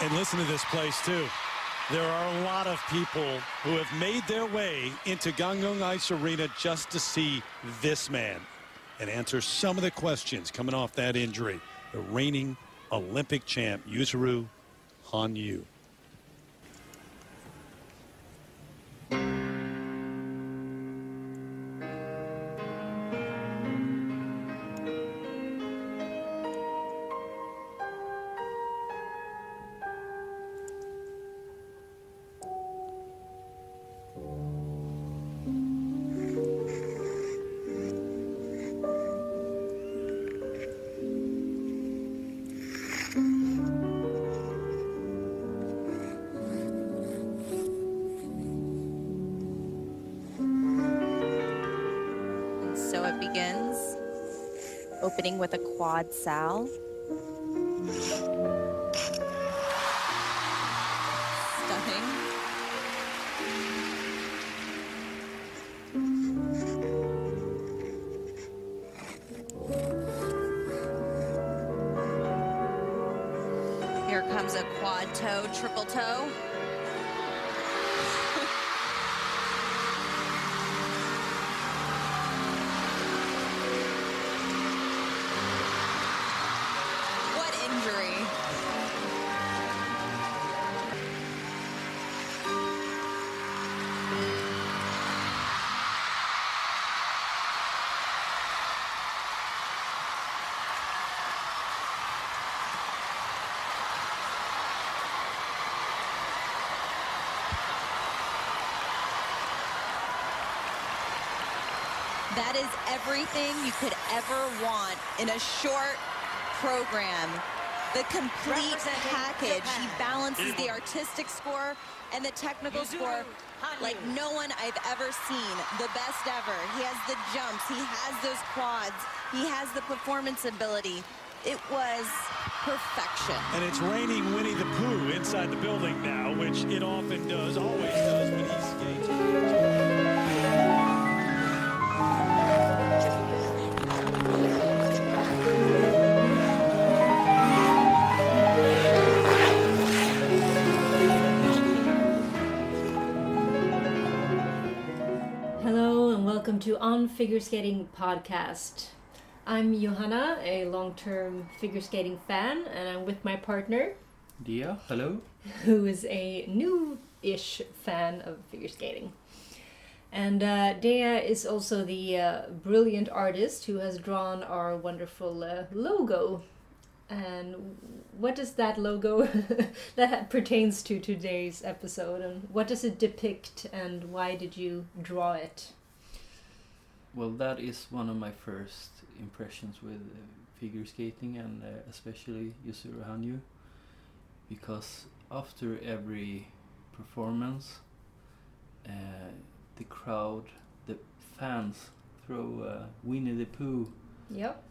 And listen to this place, too. There are a lot of people who have made their way into Gangneung Ice Arena just to see this man and answer some of the questions coming off that injury. The reigning Olympic champ, Yuzuru Hanyu. Opening with a quad sal. That is everything you could ever want in a short program. The complete package. Japan. He balances the artistic score and the technical score like no one I've ever seen. The best ever. He has the jumps. He has those quads. He has the performance ability. It was perfection. And it's raining Winnie the Pooh inside the building now, which it often does, always does when he On Figure Skating Podcast. I'm Johanna, a long term figure skating fan, and I'm with my partner, Dia, hello. who is a new ish fan of figure skating. And uh, Dea is also the uh, brilliant artist who has drawn our wonderful uh, logo. And what does that logo that pertains to today's episode, and what does it depict, and why did you draw it? Well, that is one of my first impressions with uh, figure skating and uh, especially Yuzuru Hanyu because after every performance, uh, the crowd, the fans throw uh, Winnie the Pooh Yep.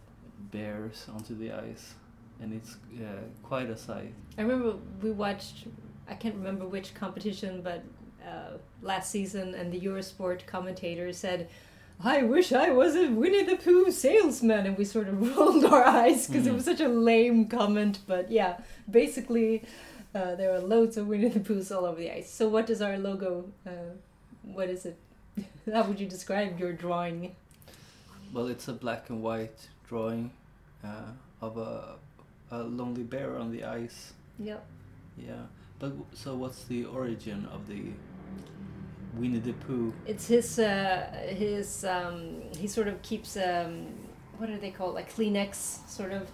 bears onto the ice, and it's uh, quite a sight. I remember we watched, I can't remember which competition, but uh, last season, and the Eurosport commentator said, I wish I was a Winnie the Pooh salesman. And we sort of rolled our eyes because it Mhm. was such a lame comment. But yeah, basically, uh, there are loads of Winnie the Poohs all over the ice. So, what does our logo, uh, what is it? How would you describe your drawing? Well, it's a black and white drawing uh, of a, a lonely bear on the ice. Yep. Yeah, but so what's the origin of the Winnie the Pooh? It's his uh, his um, he sort of keeps um, what are they called? Like Kleenex sort of.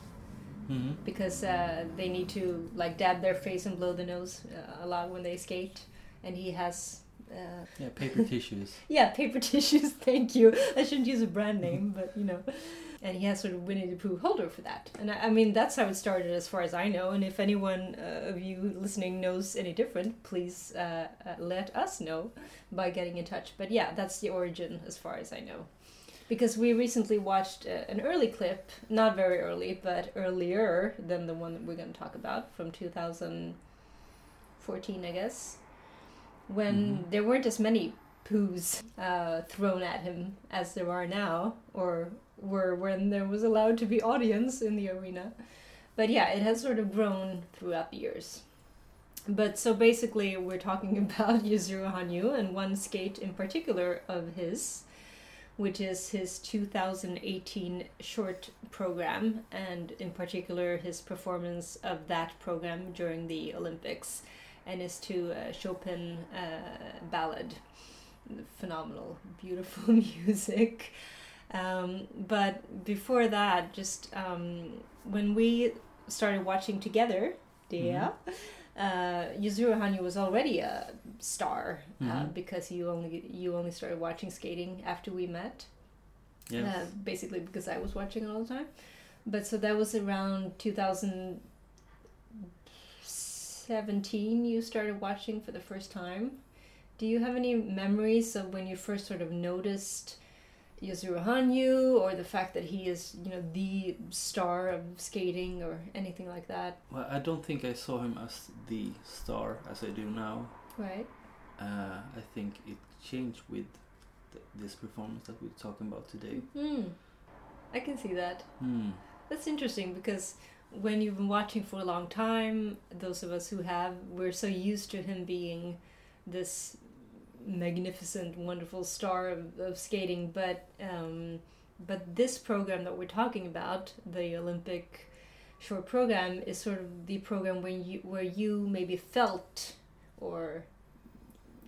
Hmm because uh, they need to like dab their face and blow the nose uh, a lot when they skate. And he has uh, Yeah, paper tissues. yeah paper tissues thank you. I shouldn't use a brand name but you know and he has sort of Winnie the Pooh holder for that. And I, I mean that's how it started as far as I know and if anyone uh, of you listening knows any different please uh, uh, let us know by getting in touch. But yeah that's the origin as far as I know. Because we recently watched uh, an early clip, not very early, but earlier than the one that we're going to talk about from 2014, I guess, when Mhm. there weren't as many poos uh, thrown at him as there are now, or were when there was allowed to be audience in the arena. But yeah, it has sort of grown throughout the years. but so basically, we're talking about Yuzuru Hanyu and one skate in particular of his, which is his 2018 short program, and in particular his performance of that program during the Olympics, and is to uh, Chopin uh, ballad. Phenomenal, beautiful music. Um, but before that, just um, when we started watching together, Dia, uh, Yuzuru Hanyu was already a star uh, Mhm. because you only you only started watching skating after we met. Yes. Uh, basically because I was watching all the time. But so that was around 2017 you started watching for the first time. Do you have any memories of when you first sort of noticed Yuzuru Hanyu or the fact that he is, you know, the star of skating or anything like that? Well, I don't think I saw him as the star as I do now. Right? Uh, I think it changed with th- this performance that we're talking about today. Hmm. I can see that. Hmm. That's interesting because when you've been watching for a long time, those of us who have, we're so used to him being this magnificent, wonderful star of, of skating. But um, but this program that we're talking about, the Olympic short program, is sort of the program where you where you maybe felt or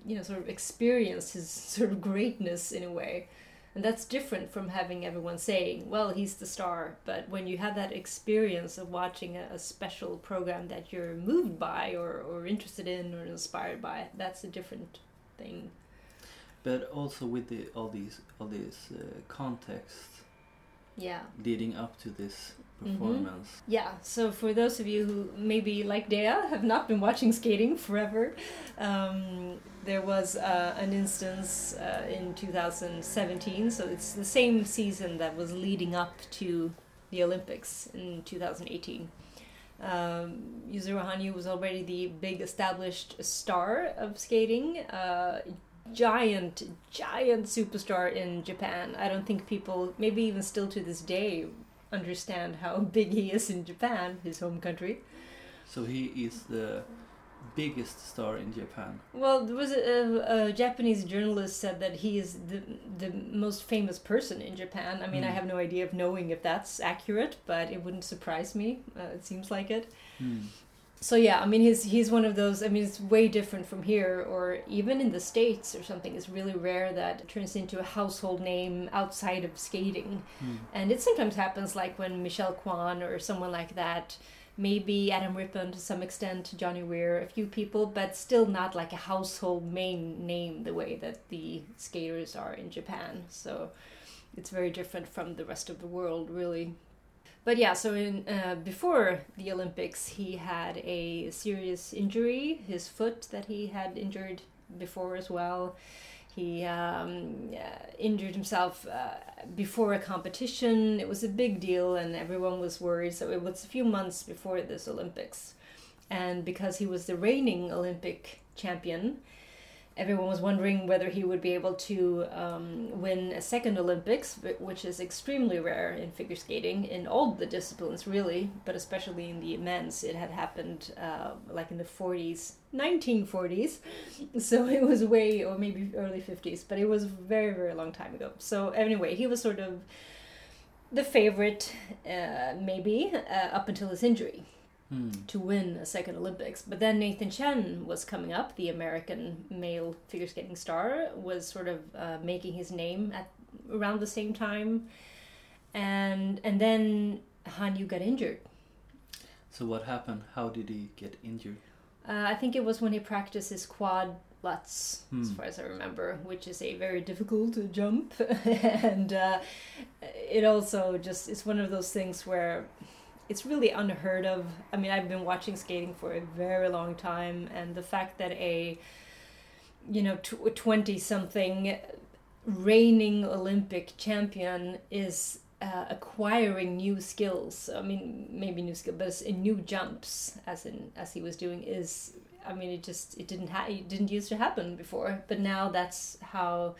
you know sort of experienced his sort of greatness in a way. And that's different from having everyone saying, well, he's the star. But when you have that experience of watching a, a special program that you're moved by or, or interested in or inspired by, that's a different thing. But also with the all these all these uh, context Yeah. leading up to this Mhm. performance. Yeah, so for those of you who maybe, like Dea, have not been watching skating forever, um, there was uh, an instance uh, in 2017, so it's the same season that was leading up to the Olympics in 2018. Um, Yuzuru Hanyu was already the big established star of skating, uh, giant, giant superstar in Japan. I don't think people, maybe even still to this day, understand how big he is in Japan, his home country. So he is the biggest star in Japan. Well, there was a, a Japanese journalist said that he is the the most famous person in Japan. I mean, I Hmm. have no idea of knowing if that's accurate, but it wouldn't surprise me. Uh, it seems like it. Hmm. So yeah, I mean, he's he's one of those. I mean, it's way different from here, or even in the states or something. It's really rare that it turns into a household name outside of skating. Hmm. And it sometimes happens like when Michelle Kwan or someone like that, maybe Adam Rippon to some extent, Johnny Weir, a few people, but still not like a household main name the way that the skaters are in Japan. So it's very different from the rest of the world, really. But yeah, so in uh, before the Olympics, he had a serious injury, his foot that he had injured before as well. He um, uh, injured himself uh, before a competition. It was a big deal, and everyone was worried. So it was a few months before this Olympics, and because he was the reigning Olympic champion, everyone was wondering whether he would be able to um, win a second Olympics, which is extremely rare in figure skating in all the disciplines, really, but especially in the men's. It had happened uh, like in the 40s, 1940s, so it was way, or maybe early 50s, but it was very, very long time ago. So, anyway, he was sort of the favorite, uh, maybe, uh, up until his injury Hmm. to win a second Olympics. But then Nathan Chen was coming up, the American male figure skating star, was sort of uh, making his name at around the same time, and and then Hanyu got injured. So what happened? How did he get injured? Uh, I think it was when he practiced his quad lutz, as Hmm. far as I remember, which is a very difficult jump, and uh, it also just it's one of those things where it's really unheard of. I mean, I've been watching skating for a very long time, and the fact that a you know twenty something reigning Olympic champion is uh, acquiring new skills. I mean, maybe new skill, but in new jumps, as in as he was doing, is. I mean, it just it didn't ha- it didn't used to happen before, but now that's how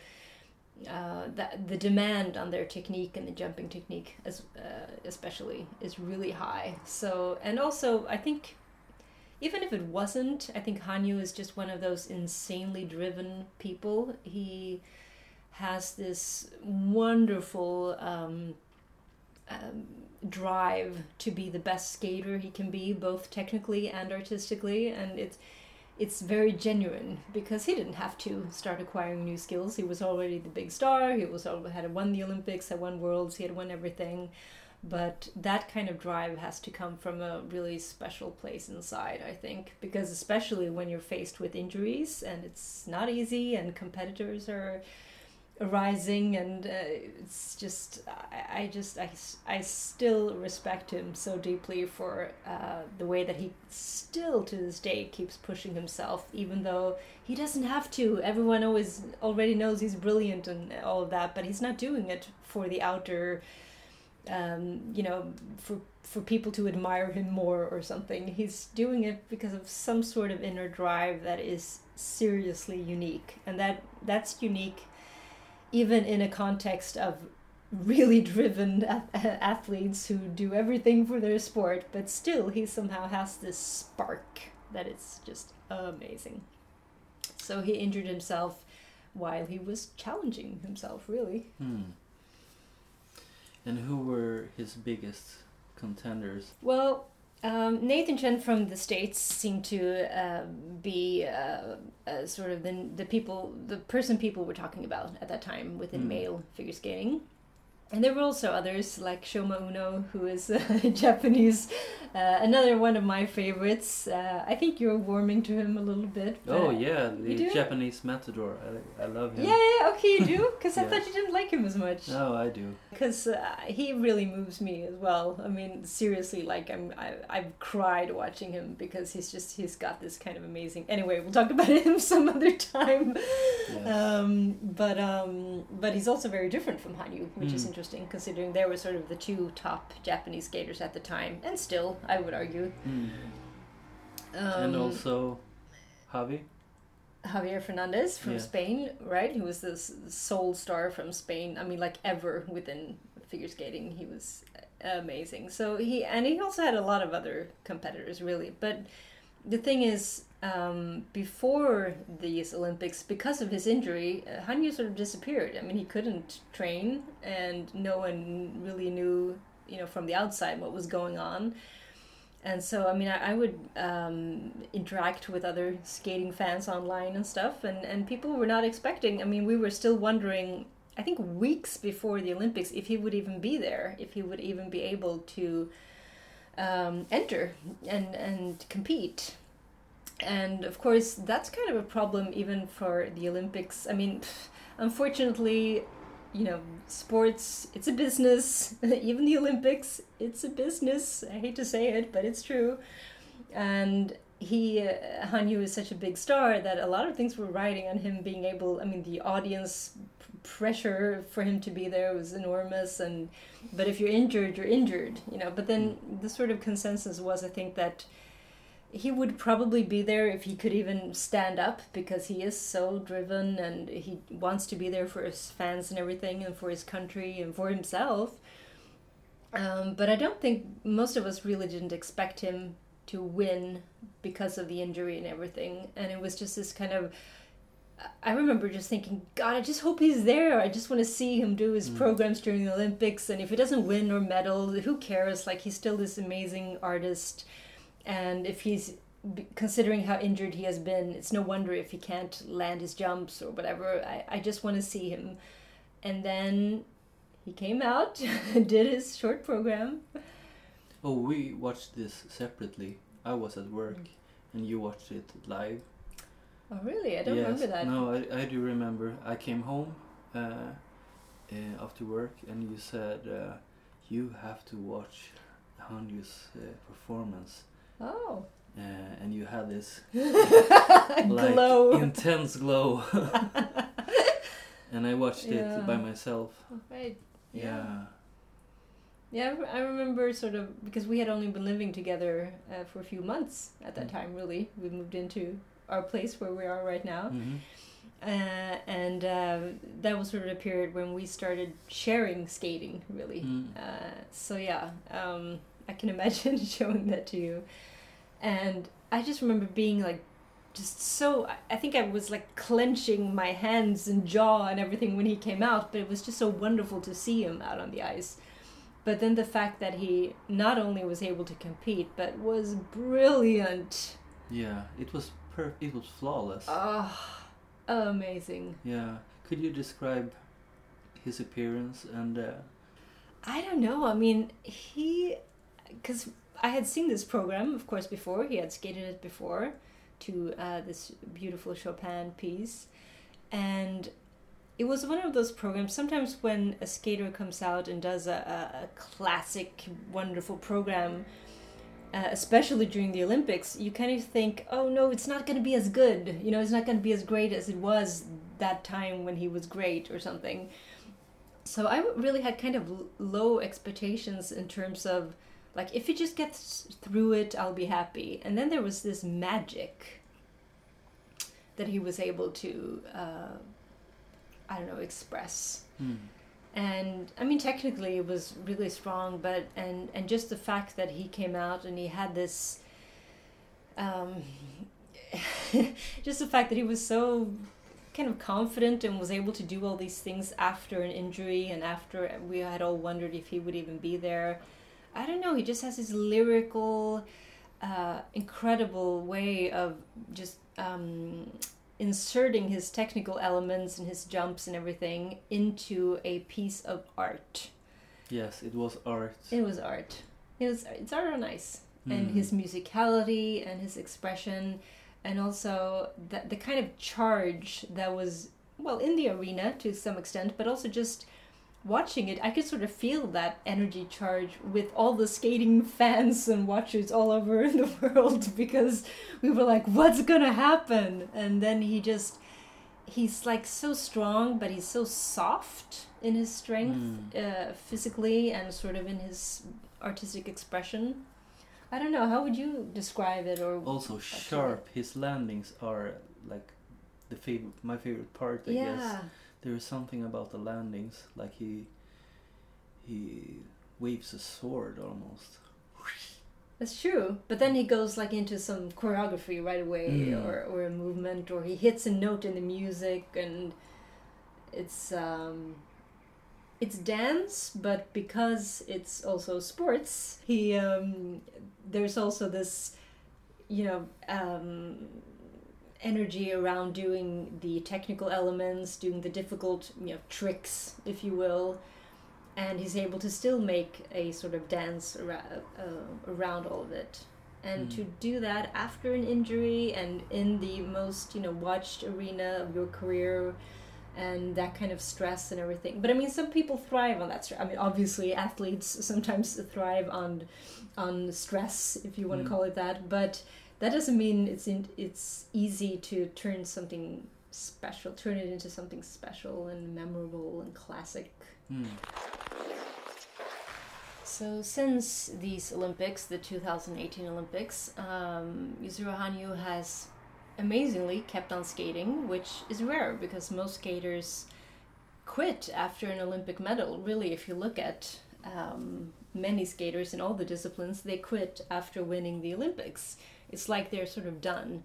uh, that the demand on their technique and the jumping technique, as uh, especially, is really high. So, and also, I think even if it wasn't, I think Hanyu is just one of those insanely driven people. He has this wonderful um, um, drive to be the best skater he can be, both technically and artistically, and it's it's very genuine because he didn't have to start acquiring new skills. He was already the big star. He was had won the Olympics, had won worlds. He had won everything, but that kind of drive has to come from a really special place inside. I think because especially when you're faced with injuries and it's not easy, and competitors are arising and uh, it's just I, I just I, I still respect him so deeply for uh, the way that he still to this day keeps pushing himself even though he doesn't have to. Everyone always already knows he's brilliant and all of that but he's not doing it for the outer um, you know for for people to admire him more or something. He's doing it because of some sort of inner drive that is seriously unique and that that's unique even in a context of really driven athletes who do everything for their sport, but still he somehow has this spark that is just amazing. So he injured himself while he was challenging himself, really. Hmm. And who were his biggest contenders? Well, um, Nathan Chen from the states seemed to uh, be uh, uh, sort of the the people, the person people were talking about at that time within mm. male figure skating. And there were also others like Shoma Uno, who is uh, Japanese, uh, another one of my favorites. Uh, I think you're warming to him a little bit. Oh yeah, the Japanese matador. I, I love him. Yeah, yeah, okay, you do. Because yeah. I thought you didn't like him as much. No, I do. Because uh, he really moves me as well. I mean, seriously, like I'm, I, I've cried watching him because he's just he's got this kind of amazing. Anyway, we'll talk about him some other time. Yes. Um, but um, but he's also very different from Hanyu, which mm. is interesting considering they were sort of the two top Japanese skaters at the time, and still, I would argue. Mm. Um, and also, Javi. Javier Fernandez from yeah. Spain, right? He was the sole star from Spain. I mean, like ever within figure skating, he was amazing. So he and he also had a lot of other competitors, really. But the thing is, um, before these Olympics, because of his injury, uh, Hanyu sort of disappeared. I mean, he couldn't train, and no one really knew, you know, from the outside what was going on. And so, I mean, I, I would um, interact with other skating fans online and stuff, and, and people were not expecting. I mean, we were still wondering, I think, weeks before the Olympics, if he would even be there, if he would even be able to um, enter and, and compete and of course that's kind of a problem even for the olympics i mean unfortunately you know sports it's a business. Even the olympics it's a business. I hate to say it but it's true. And he uh, hanyu is such a big star that a lot of things were riding on him being able i mean the audience pressure for him to be there was enormous. And but if you're injured you're injured you know. But then the sort of consensus was i think that he would probably be there if he could even stand up because he is so driven and he wants to be there for his fans and everything and for his country and for himself. Um, but I don't think most of us really didn't expect him to win because of the injury and everything. And it was just this kind of. I remember just thinking, God, I just hope he's there. I just want to see him do his mm. programs during the Olympics. And if he doesn't win or medal, who cares? Like, he's still this amazing artist and if he's considering how injured he has been, it's no wonder if he can't land his jumps or whatever. I, I just want to see him. And then he came out, did his short program. Oh, we watched this separately. I was at work mm. and you watched it live. Oh, really? I don't yes. remember that. No, I, I do remember. I came home uh, uh, after work and you said, uh, you have to watch Hanyu's uh, performance Oh. Uh, and you had this like glow. intense glow. and I watched yeah. it by myself. Right. Yeah. yeah. I remember sort of because we had only been living together uh, for a few months at that mm. time. Really, we moved into our place where we are right now, mm-hmm. uh, and uh, that was sort of a period when we started sharing skating. Really, mm. so yeah, um, I can imagine showing that to you. And I just remember being like just so I think I was like clenching my hands and jaw and everything when he came out, but it was just so wonderful to see him out on the ice. But then the fact that he not only was able to compete but was brilliant. Yeah, it was per it was flawless. Oh, amazing. Yeah. Could you describe his appearance and uh, I don't know. I mean, he cuz I had seen this program of course before. He had skated it before to uh, this beautiful Chopin piece. And it was one of those programs. Sometimes when a skater comes out and does a, a, a classic, wonderful program, uh, especially during the Olympics, you kind of think, oh no, it's not going to be as good. You know, it's not going to be as great as it was that time when he was great or something. So I really had kind of low expectations in terms of like if he just gets through it i'll be happy. And then there was this magic that he was able to uh, i don't know express. Hmm. and i mean technically it was really strong but and and just the fact that he came out and he had this um, just the fact that he was so kind of confident and was able to do all these things after an injury and after we had all wondered if he would even be there I don't know. He just has this lyrical, uh, incredible way of just um, inserting his technical elements and his jumps and everything into a piece of art. Yes, it was art. It was art. It was. It's art on ice, mm. and Hmm. his musicality and his expression, and also the the kind of charge that was well in the arena to some extent, but also just watching it, I could sort of feel that energy charge with all the skating fans and watchers all over the world because we were like, what's gonna happen? And then he just, he's like so strong, but he's so soft in his strength Mm. uh, physically and sort of in his artistic expression. I don't know, how would you describe it or Also sharp. His landings are like the favorite, my favorite part. I yeah. guess there is something about the landings, like he he waves a sword almost. That's true. But then he goes like into some choreography right away Mm. or, or a movement or he hits a note in the music and it's um it's dance but because it's also sports he um there's also this you know um energy around doing the technical elements doing the difficult you know tricks if you will and he's able to still make a sort of dance around, uh, around all of it and Mm. to do that after an injury and in the most you know watched arena of your career and that kind of stress and everything but i mean some people thrive on that stress i mean obviously athletes sometimes thrive on on stress if you want to Mm. call it that but that doesn't mean it's in, it's easy to turn something special turn it into something special and memorable and classic Hmm. so since these Olympics, the 2018 Olympics, um, Yuzuru Hanyu has amazingly kept on skating, which is rare because most skaters quit after an Olympic medal. Really, if you look at um, many skaters in all the disciplines, they quit after winning the Olympics. It's like they're sort of done.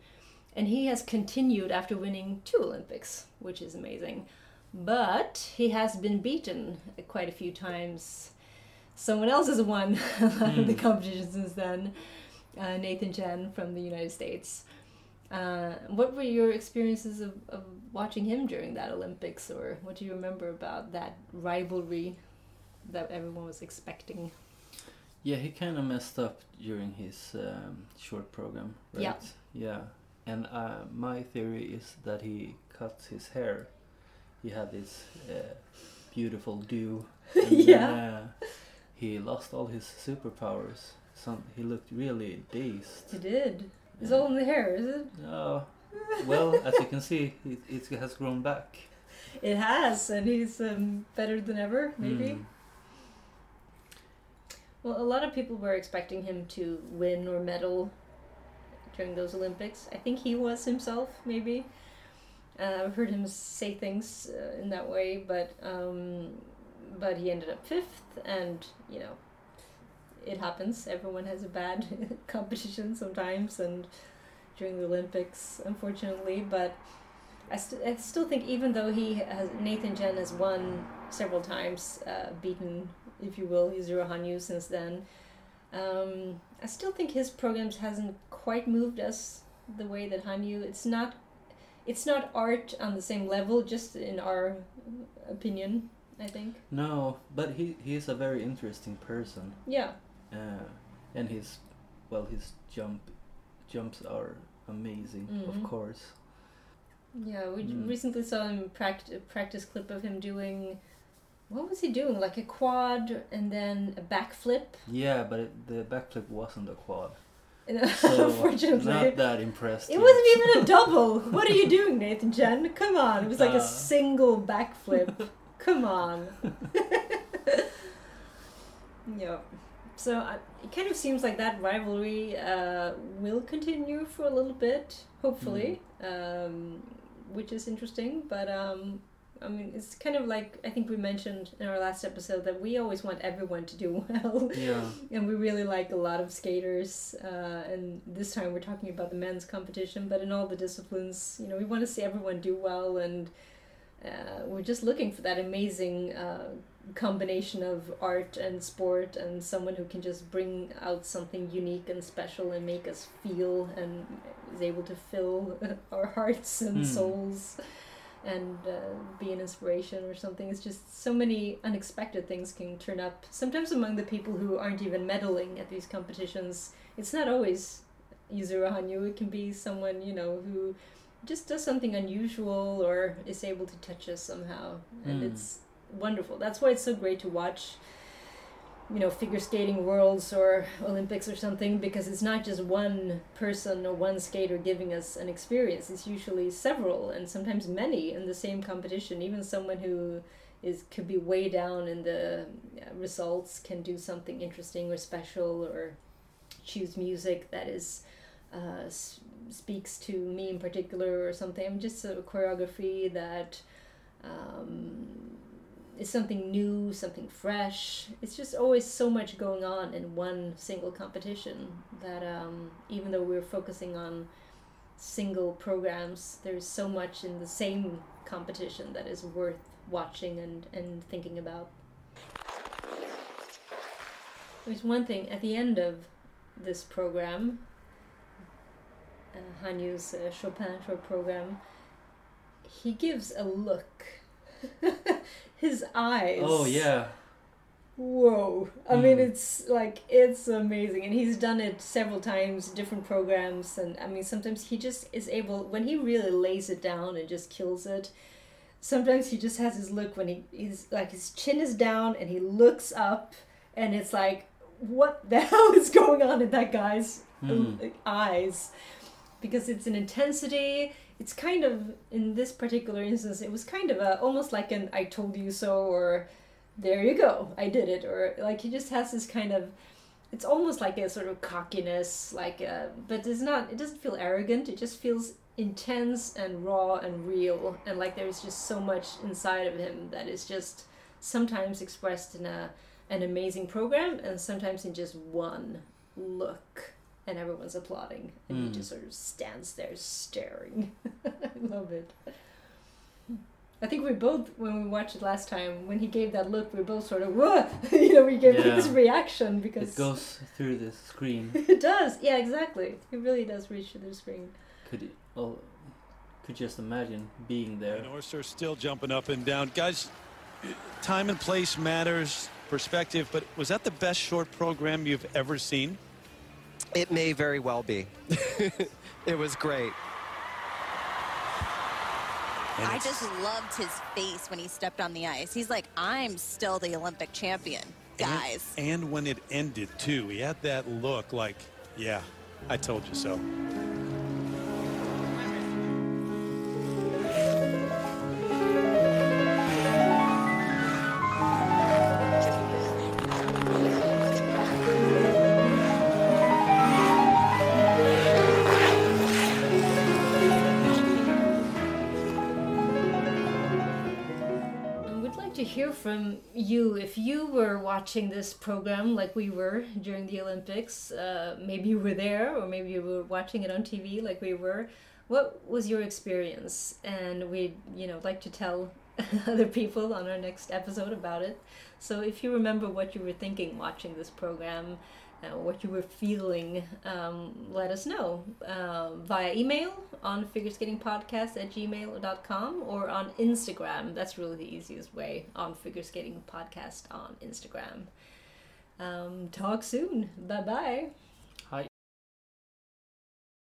And he has continued after winning two Olympics, which is amazing. But he has been beaten quite a few times someone else has won of the competition since then. Uh, Nathan Chen from the United States. Uh, what were your experiences of, of watching him during that Olympics, or what do you remember about that rivalry that everyone was expecting? Yeah, he kind of messed up during his um, short program, right? Yeah. Yeah. And uh, my theory is that he cut his hair. He had this uh, beautiful do. Yeah. Then, uh, he lost all his superpowers. Some he looked really dazed. He did. It's Yeah. all in the hair, is it? Oh, well, as you can see, it, it has grown back. It has, and he's um, better than ever, maybe. Mm. Well, a lot of people were expecting him to win or medal during those Olympics. I think he was himself, maybe. Uh, I've heard him say things uh, in that way, but um, but he ended up fifth, and you know, it happens. Everyone has a bad competition sometimes, and during the Olympics, unfortunately. But I, st- I still think, even though he has Nathan Chen has won several times, uh, beaten, if you will, Yuzuru Hanyu since then. Um, I still think his programs hasn't quite moved us the way that Hanyu. It's not, it's not art on the same level, just in our opinion. I think. No, but he he's a very interesting person. Yeah. Uh, and his, well, his jump, jumps are amazing, Mhm. of course. Yeah, we Mm. recently saw him pract- a practice clip of him doing. What was he doing? Like a quad and then a backflip. Yeah, but it, the backflip wasn't a quad, so Unfortunately, not that impressed. it yet. wasn't even a double. what are you doing, Nathan Chen? Come on! It was like a Uh. single backflip. Come on. yeah. So uh, it kind of seems like that rivalry uh, will continue for a little bit, hopefully, um, which is interesting. But um, I mean, it's kind of like I think we mentioned in our last episode that we always want everyone to do well. Yeah. and we really like a lot of skaters uh, and this time we're talking about the men's competition but in all the disciplines you know we want to see everyone do well and uh, we're just looking for that amazing uh, combination of art and sport and someone who can just bring out something unique and special and make us feel and is able to fill our hearts and Mm. souls and uh, be an inspiration or something. It's just so many unexpected things can turn up. Sometimes among the people who aren't even medaling at these competitions, it's not always Yuzuru Hanyu. It can be someone you know who just does something unusual or is able to touch us somehow, and Mm. it's wonderful. That's why it's so great to watch. You know, figure skating worlds or Olympics or something because it's not just one person or one skater giving us an experience. It's usually several and sometimes many in the same competition. Even someone who is could be way down in the results can do something interesting or special or choose music that is uh, speaks to me in particular or something. Just a choreography that um, is something new, something fresh. It's just always so much going on in one single competition that um, even though we're focusing on single programs, there's so much in the same competition that is worth watching and, and thinking about. There's one thing at the end of this program, uh, Hanyu's uh, Chopin short program, he gives a look. His eyes. Oh yeah. Whoa. I mean, Mm. it's like, it's amazing. And he's done it several times, different programs. And I mean, sometimes he just is able, when he really lays it down and just kills it, sometimes he just has his look when he, he's like, his chin is down and he looks up and it's like, what the hell is going on in that guy's Mm. eyes? Because it's an intensity. It's kind of, in this particular instance, it was kind of a, almost like an I told you so or there you go, I did it. Or like he just has this kind of, it's almost like a sort of cockiness, like, uh, but it's not, it doesn't feel arrogant. It just feels intense and raw and real. And like there's just so much inside of him that is just sometimes expressed in a, an amazing program and sometimes in just one look. And everyone's applauding, and he Mm. just sort of stands there staring. I love it. I think we both, when we watched it last time, when he gave that look, we both sort of, whoa! you know, we gave Yeah. this reaction because It goes through the screen. it does. Yeah, exactly. It really does reach through the screen. Could it, well, could just imagine being there. And Orser still jumping up and down. Guys, time and place matters, perspective, but was that the best short program you've ever seen? It may very well be. it was great. And I just loved his face when he stepped on the ice. He's like, I'm still the Olympic champion, guys. And, and when it ended, too, he had that look like, yeah, I told you so. Hear from you if you were watching this program like we were during the Olympics. Uh, maybe you were there, or maybe you were watching it on TV like we were. What was your experience? And we'd you know like to tell other people on our next episode about it. So if you remember what you were thinking watching this program, uh, what you were feeling, um, let us know uh, via email on figureskatingpodcast at gmail.com or on Instagram. That's really the easiest way on Figureskating Podcast on Instagram. Um, talk soon. Bye bye.